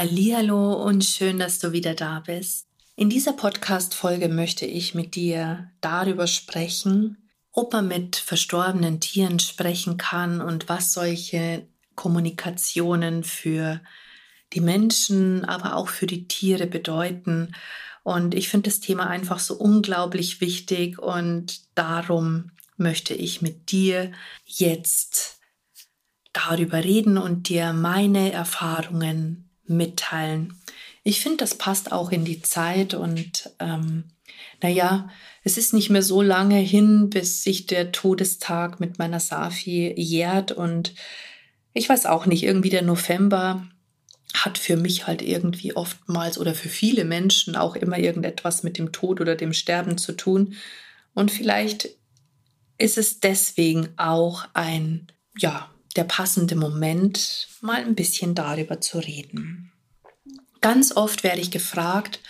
Hallihallo und schön, dass du wieder da bist. In dieser Podcast-Folge möchte ich mit dir darüber sprechen, ob man mit verstorbenen Tieren sprechen kann und was solche Kommunikationen für die Menschen, aber auch für die Tiere bedeuten. Und ich finde das Thema einfach so unglaublich wichtig und darum möchte ich mit dir jetzt darüber reden und dir meine Erfahrungen mitteilen. Ich finde, das passt auch in die Zeit und ähm, naja, es ist nicht mehr so lange hin, bis sich der Todestag mit meiner Safi jährt und ich weiß auch nicht, irgendwie der November hat für mich halt irgendwie oftmals oder für viele Menschen auch immer irgendetwas mit dem Tod oder dem Sterben zu tun. Und vielleicht ist es deswegen auch ein, ja, der passende Moment, mal ein bisschen darüber zu reden. Ganz oft werde ich gefragt,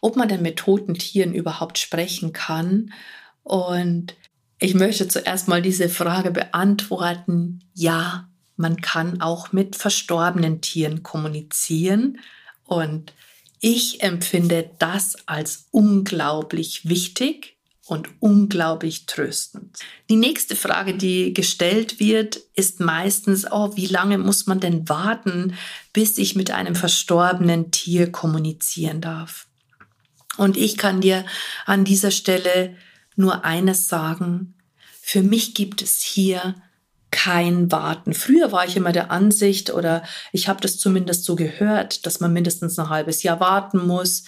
ob man denn mit toten Tieren überhaupt sprechen kann. Und ich möchte zuerst mal diese Frage beantworten. Ja, man kann auch mit verstorbenen Tieren kommunizieren. Und ich empfinde das als unglaublich wichtig und unglaublich tröstend. Die nächste Frage, die gestellt wird, ist meistens, oh, wie lange muss man denn warten, bis ich mit einem verstorbenen Tier kommunizieren darf? Und ich kann dir an dieser Stelle nur eines sagen. Für mich gibt es hier kein Warten. Früher war ich immer der Ansicht oder ich habe das zumindest so gehört, dass man mindestens ein halbes Jahr warten muss.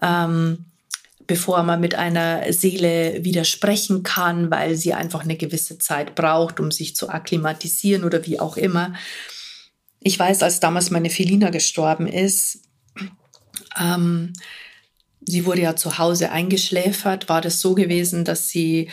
Ähm, bevor man mit einer Seele widersprechen kann, weil sie einfach eine gewisse Zeit braucht, um sich zu akklimatisieren oder wie auch immer. Ich weiß, als damals meine Felina gestorben ist, ähm, sie wurde ja zu Hause eingeschläfert, war das so gewesen, dass sie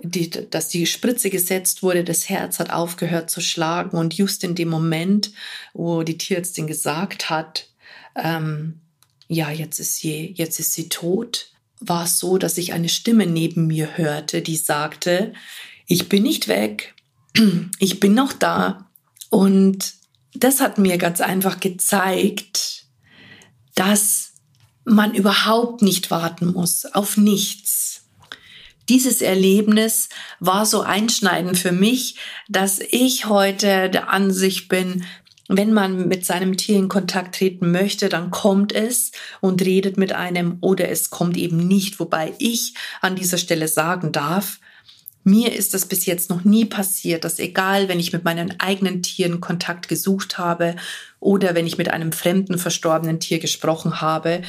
die, dass die Spritze gesetzt wurde, das Herz hat aufgehört zu schlagen und just in dem Moment, wo die Tierärztin gesagt hat, ähm, ja, jetzt ist sie, jetzt ist sie tot, war es so, dass ich eine Stimme neben mir hörte, die sagte, ich bin nicht weg, ich bin noch da. Und das hat mir ganz einfach gezeigt, dass man überhaupt nicht warten muss auf nichts. Dieses Erlebnis war so einschneidend für mich, dass ich heute der Ansicht bin, wenn man mit seinem Tier in Kontakt treten möchte, dann kommt es und redet mit einem oder es kommt eben nicht. Wobei ich an dieser Stelle sagen darf, mir ist das bis jetzt noch nie passiert, dass egal, wenn ich mit meinen eigenen Tieren Kontakt gesucht habe oder wenn ich mit einem fremden verstorbenen Tier gesprochen habe,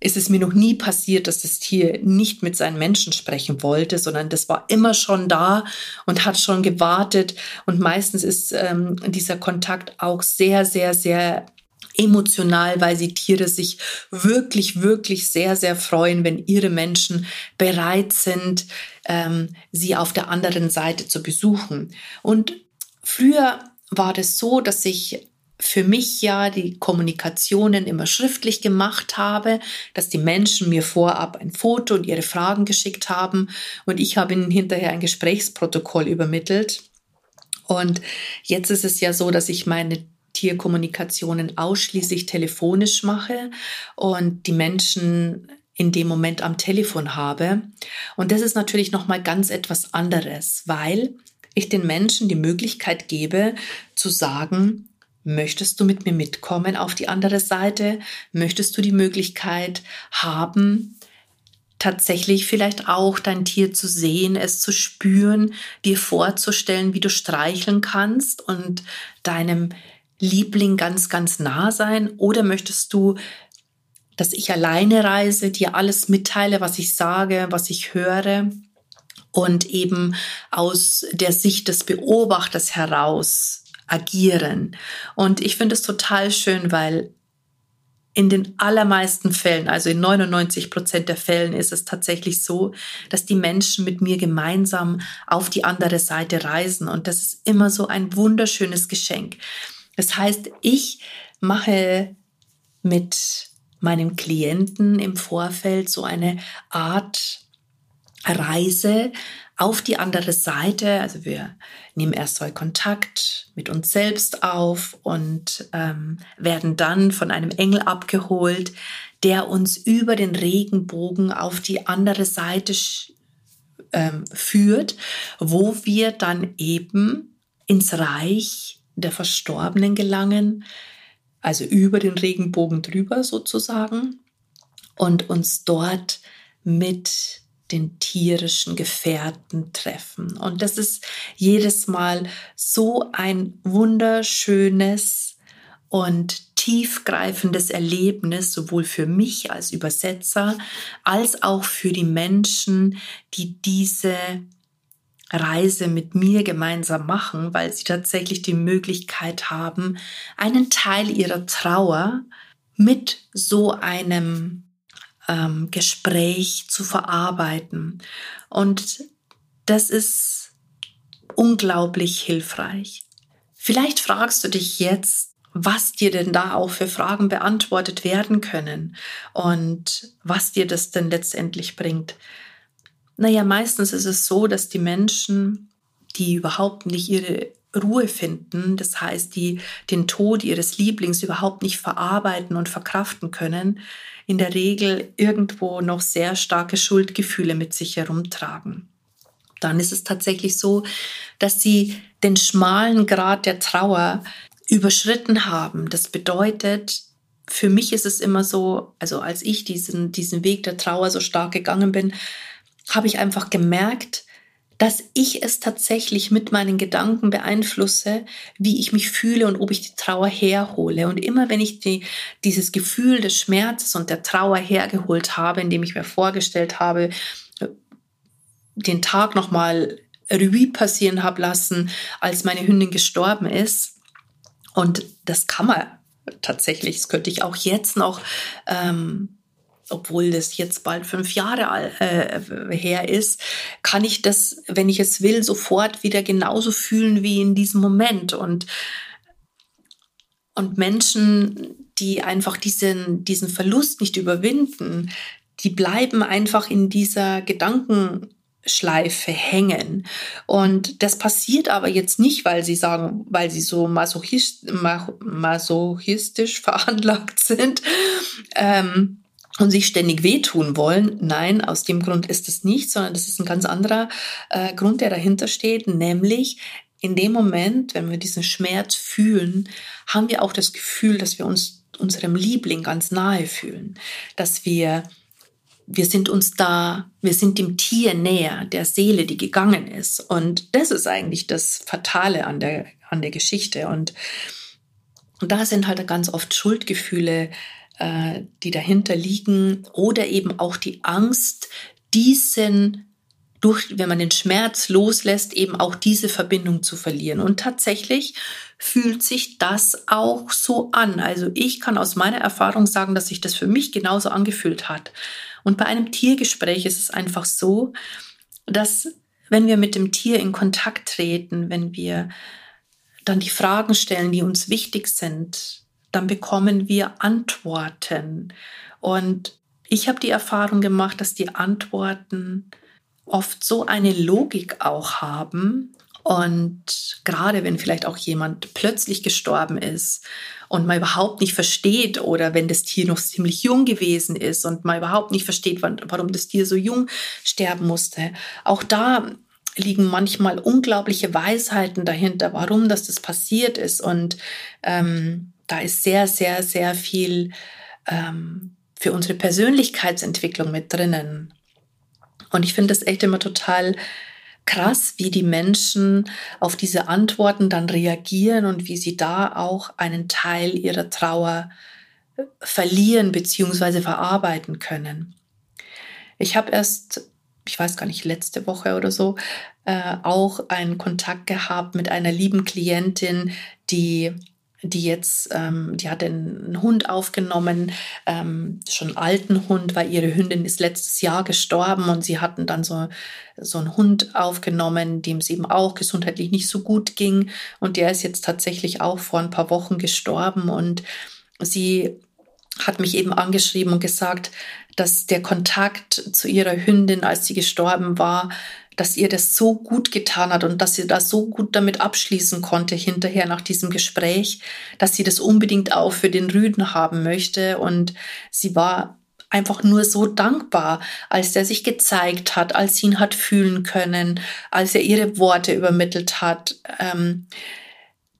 ist es mir noch nie passiert, dass das Tier nicht mit seinen Menschen sprechen wollte, sondern das war immer schon da und hat schon gewartet. Und meistens ist ähm, dieser Kontakt auch sehr, sehr, sehr emotional, weil sie Tiere sich wirklich, wirklich sehr, sehr freuen, wenn ihre Menschen bereit sind, ähm, sie auf der anderen Seite zu besuchen. Und früher war das so, dass ich für mich ja die Kommunikationen immer schriftlich gemacht habe, dass die Menschen mir vorab ein Foto und ihre Fragen geschickt haben und ich habe ihnen hinterher ein Gesprächsprotokoll übermittelt. Und jetzt ist es ja so, dass ich meine Tierkommunikationen ausschließlich telefonisch mache und die Menschen in dem Moment am Telefon habe. Und das ist natürlich noch mal ganz etwas anderes, weil ich den Menschen die Möglichkeit gebe zu sagen, Möchtest du mit mir mitkommen auf die andere Seite? Möchtest du die Möglichkeit haben, tatsächlich vielleicht auch dein Tier zu sehen, es zu spüren, dir vorzustellen, wie du streicheln kannst und deinem Liebling ganz, ganz nah sein? Oder möchtest du, dass ich alleine reise, dir alles mitteile, was ich sage, was ich höre und eben aus der Sicht des Beobachters heraus agieren. Und ich finde es total schön, weil in den allermeisten Fällen, also in 99 Prozent der Fällen ist es tatsächlich so, dass die Menschen mit mir gemeinsam auf die andere Seite reisen. Und das ist immer so ein wunderschönes Geschenk. Das heißt, ich mache mit meinem Klienten im Vorfeld so eine Art Reise auf die andere Seite. Also wir nehmen erst mal Kontakt mit uns selbst auf und ähm, werden dann von einem Engel abgeholt, der uns über den Regenbogen auf die andere Seite ähm, führt, wo wir dann eben ins Reich der Verstorbenen gelangen, also über den Regenbogen drüber sozusagen, und uns dort mit den tierischen Gefährten treffen. Und das ist jedes Mal so ein wunderschönes und tiefgreifendes Erlebnis, sowohl für mich als Übersetzer als auch für die Menschen, die diese Reise mit mir gemeinsam machen, weil sie tatsächlich die Möglichkeit haben, einen Teil ihrer Trauer mit so einem ähm, Gespräch zu verarbeiten. Und das ist unglaublich hilfreich. Vielleicht fragst du dich jetzt, was dir denn da auch für Fragen beantwortet werden können und was dir das denn letztendlich bringt. Naja, meistens ist es so, dass die Menschen, die überhaupt nicht ihre Ruhe finden, das heißt, die den Tod ihres Lieblings überhaupt nicht verarbeiten und verkraften können, in der Regel irgendwo noch sehr starke Schuldgefühle mit sich herumtragen. Dann ist es tatsächlich so, dass sie den schmalen Grad der Trauer überschritten haben. Das bedeutet, für mich ist es immer so, also als ich diesen, diesen Weg der Trauer so stark gegangen bin, habe ich einfach gemerkt, dass ich es tatsächlich mit meinen Gedanken beeinflusse, wie ich mich fühle und ob ich die Trauer herhole. Und immer wenn ich die, dieses Gefühl des Schmerzes und der Trauer hergeholt habe, indem ich mir vorgestellt habe, den Tag nochmal Revue passieren habe lassen, als meine Hündin gestorben ist. Und das kann man tatsächlich, das könnte ich auch jetzt noch ähm, obwohl das jetzt bald fünf Jahre äh, her ist, kann ich das, wenn ich es will, sofort wieder genauso fühlen wie in diesem Moment. Und, und Menschen, die einfach diesen, diesen Verlust nicht überwinden, die bleiben einfach in dieser Gedankenschleife hängen. Und das passiert aber jetzt nicht, weil sie sagen, weil sie so masochist, masochistisch veranlagt sind. Ähm, und sich ständig wehtun wollen. Nein, aus dem Grund ist es nicht, sondern das ist ein ganz anderer äh, Grund, der dahinter steht, nämlich in dem Moment, wenn wir diesen Schmerz fühlen, haben wir auch das Gefühl, dass wir uns unserem Liebling ganz nahe fühlen, dass wir wir sind uns da, wir sind dem Tier näher, der Seele, die gegangen ist. Und das ist eigentlich das Fatale an der, an der Geschichte. Und, und da sind halt ganz oft Schuldgefühle äh, die dahinter liegen oder eben auch die Angst, diesen durch, wenn man den Schmerz loslässt, eben auch diese Verbindung zu verlieren. Und tatsächlich fühlt sich das auch so an. Also ich kann aus meiner Erfahrung sagen, dass sich das für mich genauso angefühlt hat. Und bei einem Tiergespräch ist es einfach so, dass wenn wir mit dem Tier in Kontakt treten, wenn wir dann die Fragen stellen, die uns wichtig sind, dann bekommen wir Antworten. Und ich habe die Erfahrung gemacht, dass die Antworten oft so eine Logik auch haben. Und gerade wenn vielleicht auch jemand plötzlich gestorben ist und man überhaupt nicht versteht oder wenn das Tier noch ziemlich jung gewesen ist und man überhaupt nicht versteht, warum das Tier so jung sterben musste, auch da liegen manchmal unglaubliche Weisheiten dahinter, warum das, das passiert ist. Und ähm, da ist sehr, sehr, sehr viel ähm, für unsere Persönlichkeitsentwicklung mit drinnen. Und ich finde das echt immer total krass, wie die Menschen auf diese Antworten dann reagieren und wie sie da auch einen Teil ihrer Trauer verlieren bzw. verarbeiten können. Ich habe erst, ich weiß gar nicht, letzte Woche oder so, äh, auch einen Kontakt gehabt mit einer lieben Klientin, die die jetzt, ähm, die hat einen Hund aufgenommen, ähm, schon einen alten Hund, weil ihre Hündin ist letztes Jahr gestorben und sie hatten dann so, so einen Hund aufgenommen, dem es eben auch gesundheitlich nicht so gut ging. Und der ist jetzt tatsächlich auch vor ein paar Wochen gestorben. Und sie hat mich eben angeschrieben und gesagt, dass der Kontakt zu ihrer Hündin, als sie gestorben war, dass ihr das so gut getan hat und dass sie da so gut damit abschließen konnte hinterher nach diesem Gespräch, dass sie das unbedingt auch für den Rüden haben möchte. Und sie war einfach nur so dankbar, als er sich gezeigt hat, als sie ihn hat fühlen können, als er ihre Worte übermittelt hat. Ähm,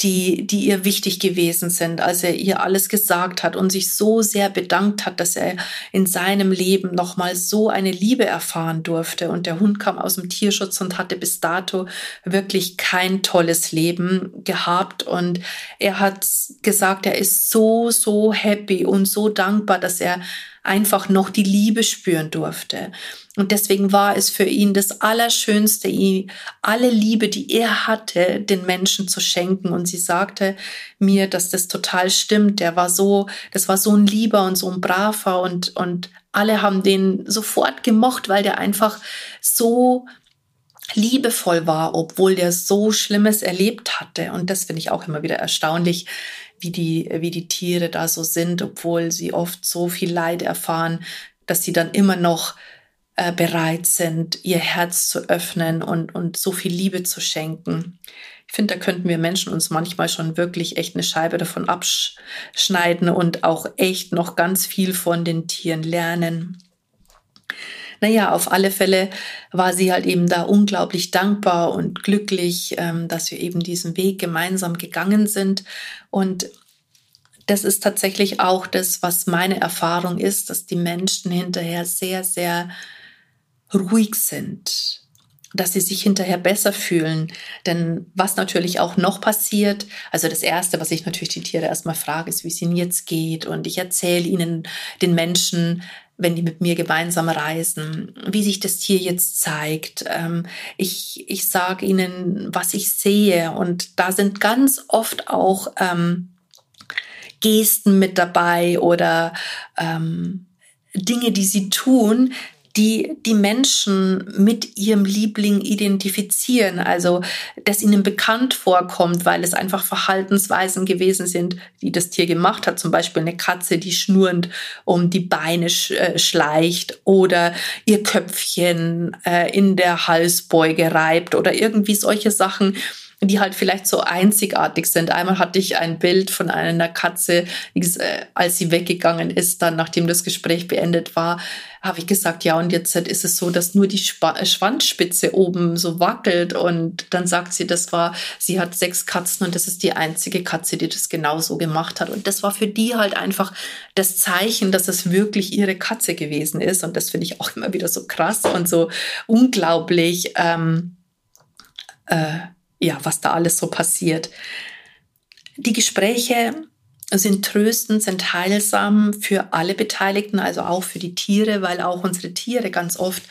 die, die ihr wichtig gewesen sind, als er ihr alles gesagt hat und sich so sehr bedankt hat, dass er in seinem Leben nochmal so eine Liebe erfahren durfte. Und der Hund kam aus dem Tierschutz und hatte bis dato wirklich kein tolles Leben gehabt. Und er hat gesagt, er ist so, so happy und so dankbar, dass er einfach noch die Liebe spüren durfte. Und deswegen war es für ihn das Allerschönste, alle Liebe, die er hatte, den Menschen zu schenken. Und sie sagte mir, dass das total stimmt. Der war so, das war so ein Lieber und so ein Braver und, und alle haben den sofort gemocht, weil der einfach so liebevoll war, obwohl der so Schlimmes erlebt hatte. Und das finde ich auch immer wieder erstaunlich, wie die, wie die Tiere da so sind, obwohl sie oft so viel Leid erfahren, dass sie dann immer noch äh, bereit sind, ihr Herz zu öffnen und, und so viel Liebe zu schenken. Ich finde, da könnten wir Menschen uns manchmal schon wirklich echt eine Scheibe davon abschneiden und auch echt noch ganz viel von den Tieren lernen. Naja, auf alle Fälle war sie halt eben da unglaublich dankbar und glücklich, ähm, dass wir eben diesen Weg gemeinsam gegangen sind. Und das ist tatsächlich auch das, was meine Erfahrung ist, dass die Menschen hinterher sehr, sehr ruhig sind, dass sie sich hinterher besser fühlen. Denn was natürlich auch noch passiert, also das Erste, was ich natürlich die Tiere erstmal frage, ist, wie es ihnen jetzt geht. Und ich erzähle ihnen, den Menschen, wenn die mit mir gemeinsam reisen, wie sich das Tier jetzt zeigt. Ähm, ich ich sage ihnen, was ich sehe. Und da sind ganz oft auch ähm, Gesten mit dabei oder ähm, Dinge, die sie tun, die die Menschen mit ihrem Liebling identifizieren, also das ihnen bekannt vorkommt, weil es einfach Verhaltensweisen gewesen sind, die das Tier gemacht hat, zum Beispiel eine Katze, die schnurrend um die Beine sch äh, schleicht oder ihr Köpfchen äh, in der Halsbeuge reibt oder irgendwie solche Sachen, die halt vielleicht so einzigartig sind. Einmal hatte ich ein Bild von einer Katze, äh, als sie weggegangen ist, dann nachdem das Gespräch beendet war, habe ich gesagt, ja, und jetzt ist es so, dass nur die äh, Schwanzspitze oben so wackelt und dann sagt sie, das war, sie hat sechs Katzen und das ist die einzige Katze, die das genauso gemacht hat. Und das war für die halt einfach das Zeichen, dass es wirklich ihre Katze gewesen ist. Und das finde ich auch immer wieder so krass und so unglaublich. Ähm, äh, ja, was da alles so passiert. Die Gespräche sind tröstend, sind heilsam für alle Beteiligten, also auch für die Tiere, weil auch unsere Tiere ganz oft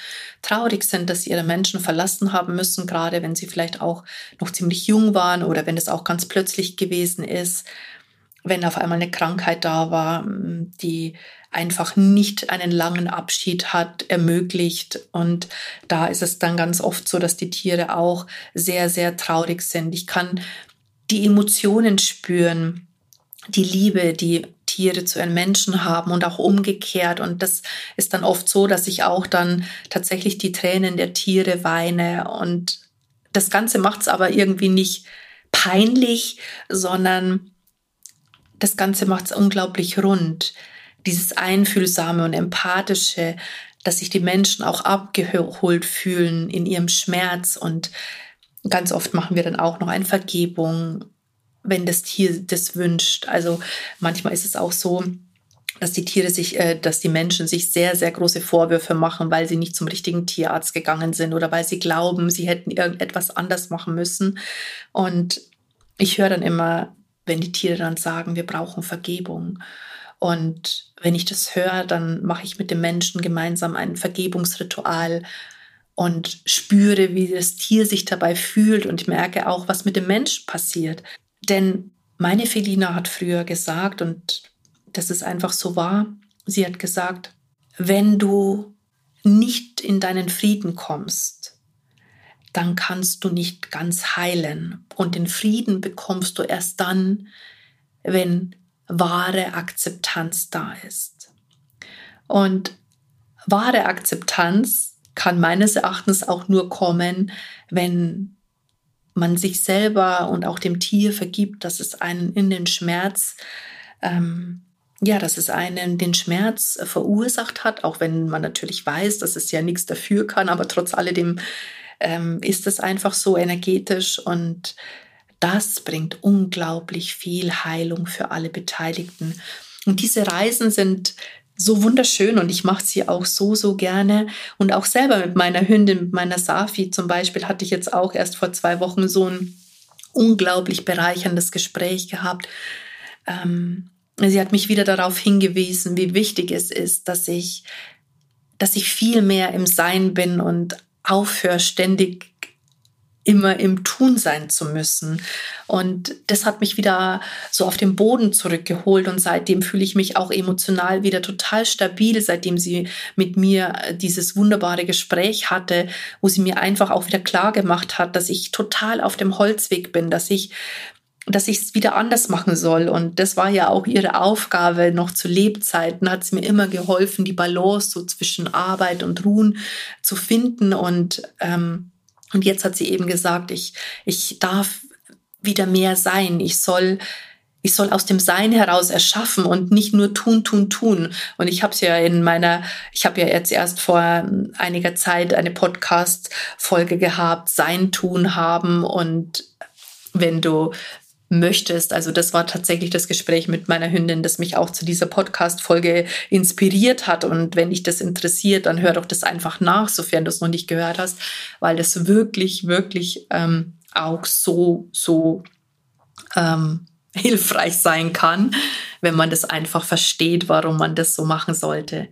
traurig sind, dass sie ihre Menschen verlassen haben müssen, gerade wenn sie vielleicht auch noch ziemlich jung waren oder wenn es auch ganz plötzlich gewesen ist, wenn auf einmal eine Krankheit da war, die einfach nicht einen langen Abschied hat ermöglicht. Und da ist es dann ganz oft so, dass die Tiere auch sehr, sehr traurig sind. Ich kann die Emotionen spüren, die Liebe, die Tiere zu einem Menschen haben und auch umgekehrt. Und das ist dann oft so, dass ich auch dann tatsächlich die Tränen der Tiere weine. Und das Ganze macht es aber irgendwie nicht peinlich, sondern das Ganze macht es unglaublich rund dieses Einfühlsame und Empathische, dass sich die Menschen auch abgeholt fühlen in ihrem Schmerz. Und ganz oft machen wir dann auch noch eine Vergebung, wenn das Tier das wünscht. Also manchmal ist es auch so, dass die Tiere sich, äh, dass die Menschen sich sehr, sehr große Vorwürfe machen, weil sie nicht zum richtigen Tierarzt gegangen sind oder weil sie glauben, sie hätten irgendetwas anders machen müssen. Und ich höre dann immer, wenn die Tiere dann sagen, wir brauchen Vergebung. Und wenn ich das höre, dann mache ich mit dem Menschen gemeinsam ein Vergebungsritual und spüre, wie das Tier sich dabei fühlt und merke auch, was mit dem Menschen passiert. Denn Meine Felina hat früher gesagt, und das ist einfach so wahr, sie hat gesagt, wenn du nicht in deinen Frieden kommst, dann kannst du nicht ganz heilen. Und den Frieden bekommst du erst dann, wenn wahre Akzeptanz da ist. Und wahre Akzeptanz kann meines Erachtens auch nur kommen, wenn man sich selber und auch dem Tier vergibt, dass es einen in den Schmerz, ähm, ja, dass es einen den Schmerz verursacht hat, auch wenn man natürlich weiß, dass es ja nichts dafür kann, aber trotz alledem ähm, ist es einfach so energetisch und das bringt unglaublich viel Heilung für alle Beteiligten. Und diese Reisen sind so wunderschön und ich mache sie auch so, so gerne. Und auch selber mit meiner Hündin, mit meiner Safi zum Beispiel, hatte ich jetzt auch erst vor zwei Wochen so ein unglaublich bereicherndes Gespräch gehabt. Ähm, sie hat mich wieder darauf hingewiesen, wie wichtig es ist, dass ich, dass ich viel mehr im Sein bin und aufhöre, ständig immer im Tun sein zu müssen. Und das hat mich wieder so auf den Boden zurückgeholt und seitdem fühle ich mich auch emotional wieder total stabil, seitdem sie mit mir dieses wunderbare Gespräch hatte, wo sie mir einfach auch wieder klar gemacht hat, dass ich total auf dem Holzweg bin, dass ich dass ich es wieder anders machen soll. Und das war ja auch ihre Aufgabe. Noch zu Lebzeiten hat sie mir immer geholfen, die Balance so zwischen Arbeit und Ruhen zu finden. Und ähm, und jetzt hat sie eben gesagt, ich, ich darf wieder mehr sein. Ich soll, ich soll aus dem Sein heraus erschaffen und nicht nur tun, tun, tun. Und ich habe es ja in meiner, ich habe ja jetzt erst vor einiger Zeit eine Podcast-Folge gehabt, Sein, Tun, Haben. Und wenn du möchtest. Also das war tatsächlich das Gespräch mit meiner Hündin, das mich auch zu dieser Podcast-Folge inspiriert hat. Und wenn dich das interessiert, dann hör doch das einfach nach, sofern du es noch nicht gehört hast, weil das wirklich, wirklich ähm, auch so, so ähm, hilfreich sein kann, wenn man das einfach versteht, warum man das so machen sollte.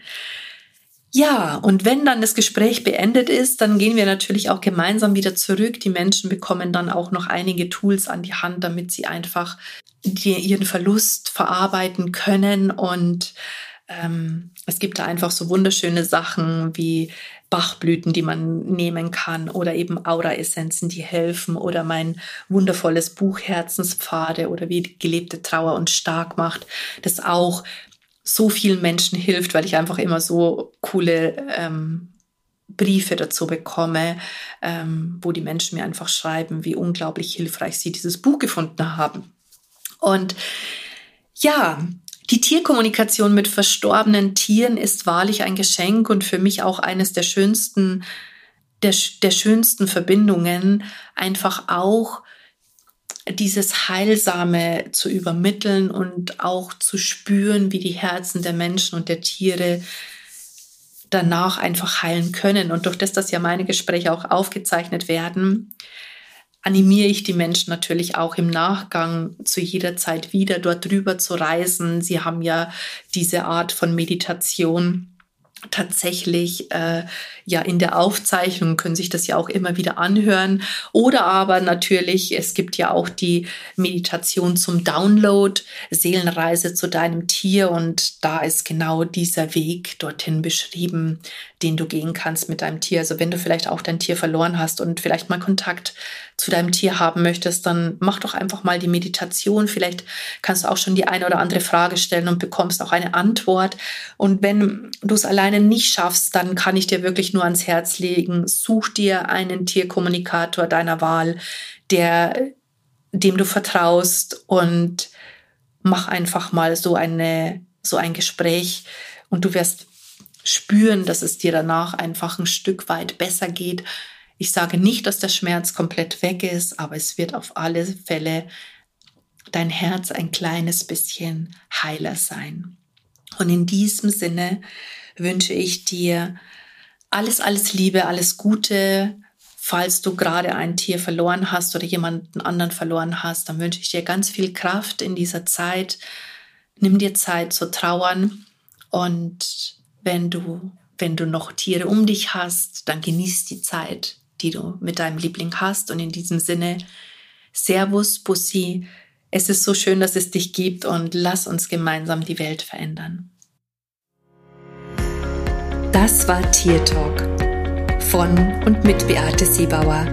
Ja, und wenn dann das Gespräch beendet ist, dann gehen wir natürlich auch gemeinsam wieder zurück. Die Menschen bekommen dann auch noch einige Tools an die Hand, damit sie einfach die, ihren Verlust verarbeiten können. Und ähm, es gibt da einfach so wunderschöne Sachen wie Bachblüten, die man nehmen kann oder eben Aura-Essenzen, die helfen oder mein wundervolles Buch Herzenspfade oder wie gelebte Trauer und stark macht, das auch so vielen Menschen hilft, weil ich einfach immer so coole ähm, Briefe dazu bekomme, ähm, wo die Menschen mir einfach schreiben, wie unglaublich hilfreich sie dieses Buch gefunden haben. Und ja, die Tierkommunikation mit verstorbenen Tieren ist wahrlich ein Geschenk und für mich auch eines der schönsten, der, der schönsten Verbindungen, einfach auch dieses Heilsame zu übermitteln und auch zu spüren, wie die Herzen der Menschen und der Tiere danach einfach heilen können. Und durch das, dass ja meine Gespräche auch aufgezeichnet werden, animiere ich die Menschen natürlich auch im Nachgang zu jeder Zeit wieder dort drüber zu reisen. Sie haben ja diese Art von Meditation tatsächlich äh, ja in der Aufzeichnung können sich das ja auch immer wieder anhören. Oder aber natürlich es gibt ja auch die Meditation zum Download Seelenreise zu deinem Tier. Und da ist genau dieser Weg dorthin beschrieben den du gehen kannst mit deinem Tier. Also wenn du vielleicht auch dein Tier verloren hast und vielleicht mal Kontakt zu deinem Tier haben möchtest dann mach doch einfach mal die Meditation. Vielleicht kannst du auch schon die eine oder andere Frage stellen und bekommst auch eine Antwort. Und wenn du es allein alleine nicht schaffst, dann kann ich dir wirklich nur ans Herz legen, such dir einen Tierkommunikator deiner Wahl, der, dem du vertraust und mach einfach mal so eine, so ein Gespräch und du wirst spüren, dass es dir danach einfach ein Stück weit besser geht. Ich sage nicht, dass der Schmerz komplett weg ist, aber es wird auf alle Fälle dein Herz ein kleines bisschen heiler sein. Und in diesem Sinne wünsche ich dir alles, alles Liebe, alles Gute. Falls du gerade ein Tier verloren hast oder jemanden anderen verloren hast, dann wünsche ich dir ganz viel Kraft in dieser Zeit. Nimm dir Zeit zu trauern und wenn du, wenn du noch Tiere um dich hast, dann genieß die Zeit, die du mit deinem Liebling hast. Und in diesem Sinne, Servus, Bussi, Es ist so schön, dass es dich gibt und lass uns gemeinsam die Welt verändern. Das war Tier Talk von und mit Beate Siebauer,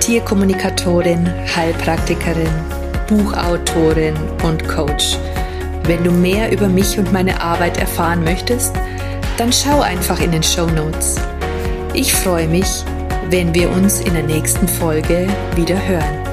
Tierkommunikatorin, Heilpraktikerin, Buchautorin und Coach. Wenn du mehr über mich und meine Arbeit erfahren möchtest, dann schau einfach in den Show Notes. Ich freue mich, wenn wir uns in der nächsten Folge wieder hören.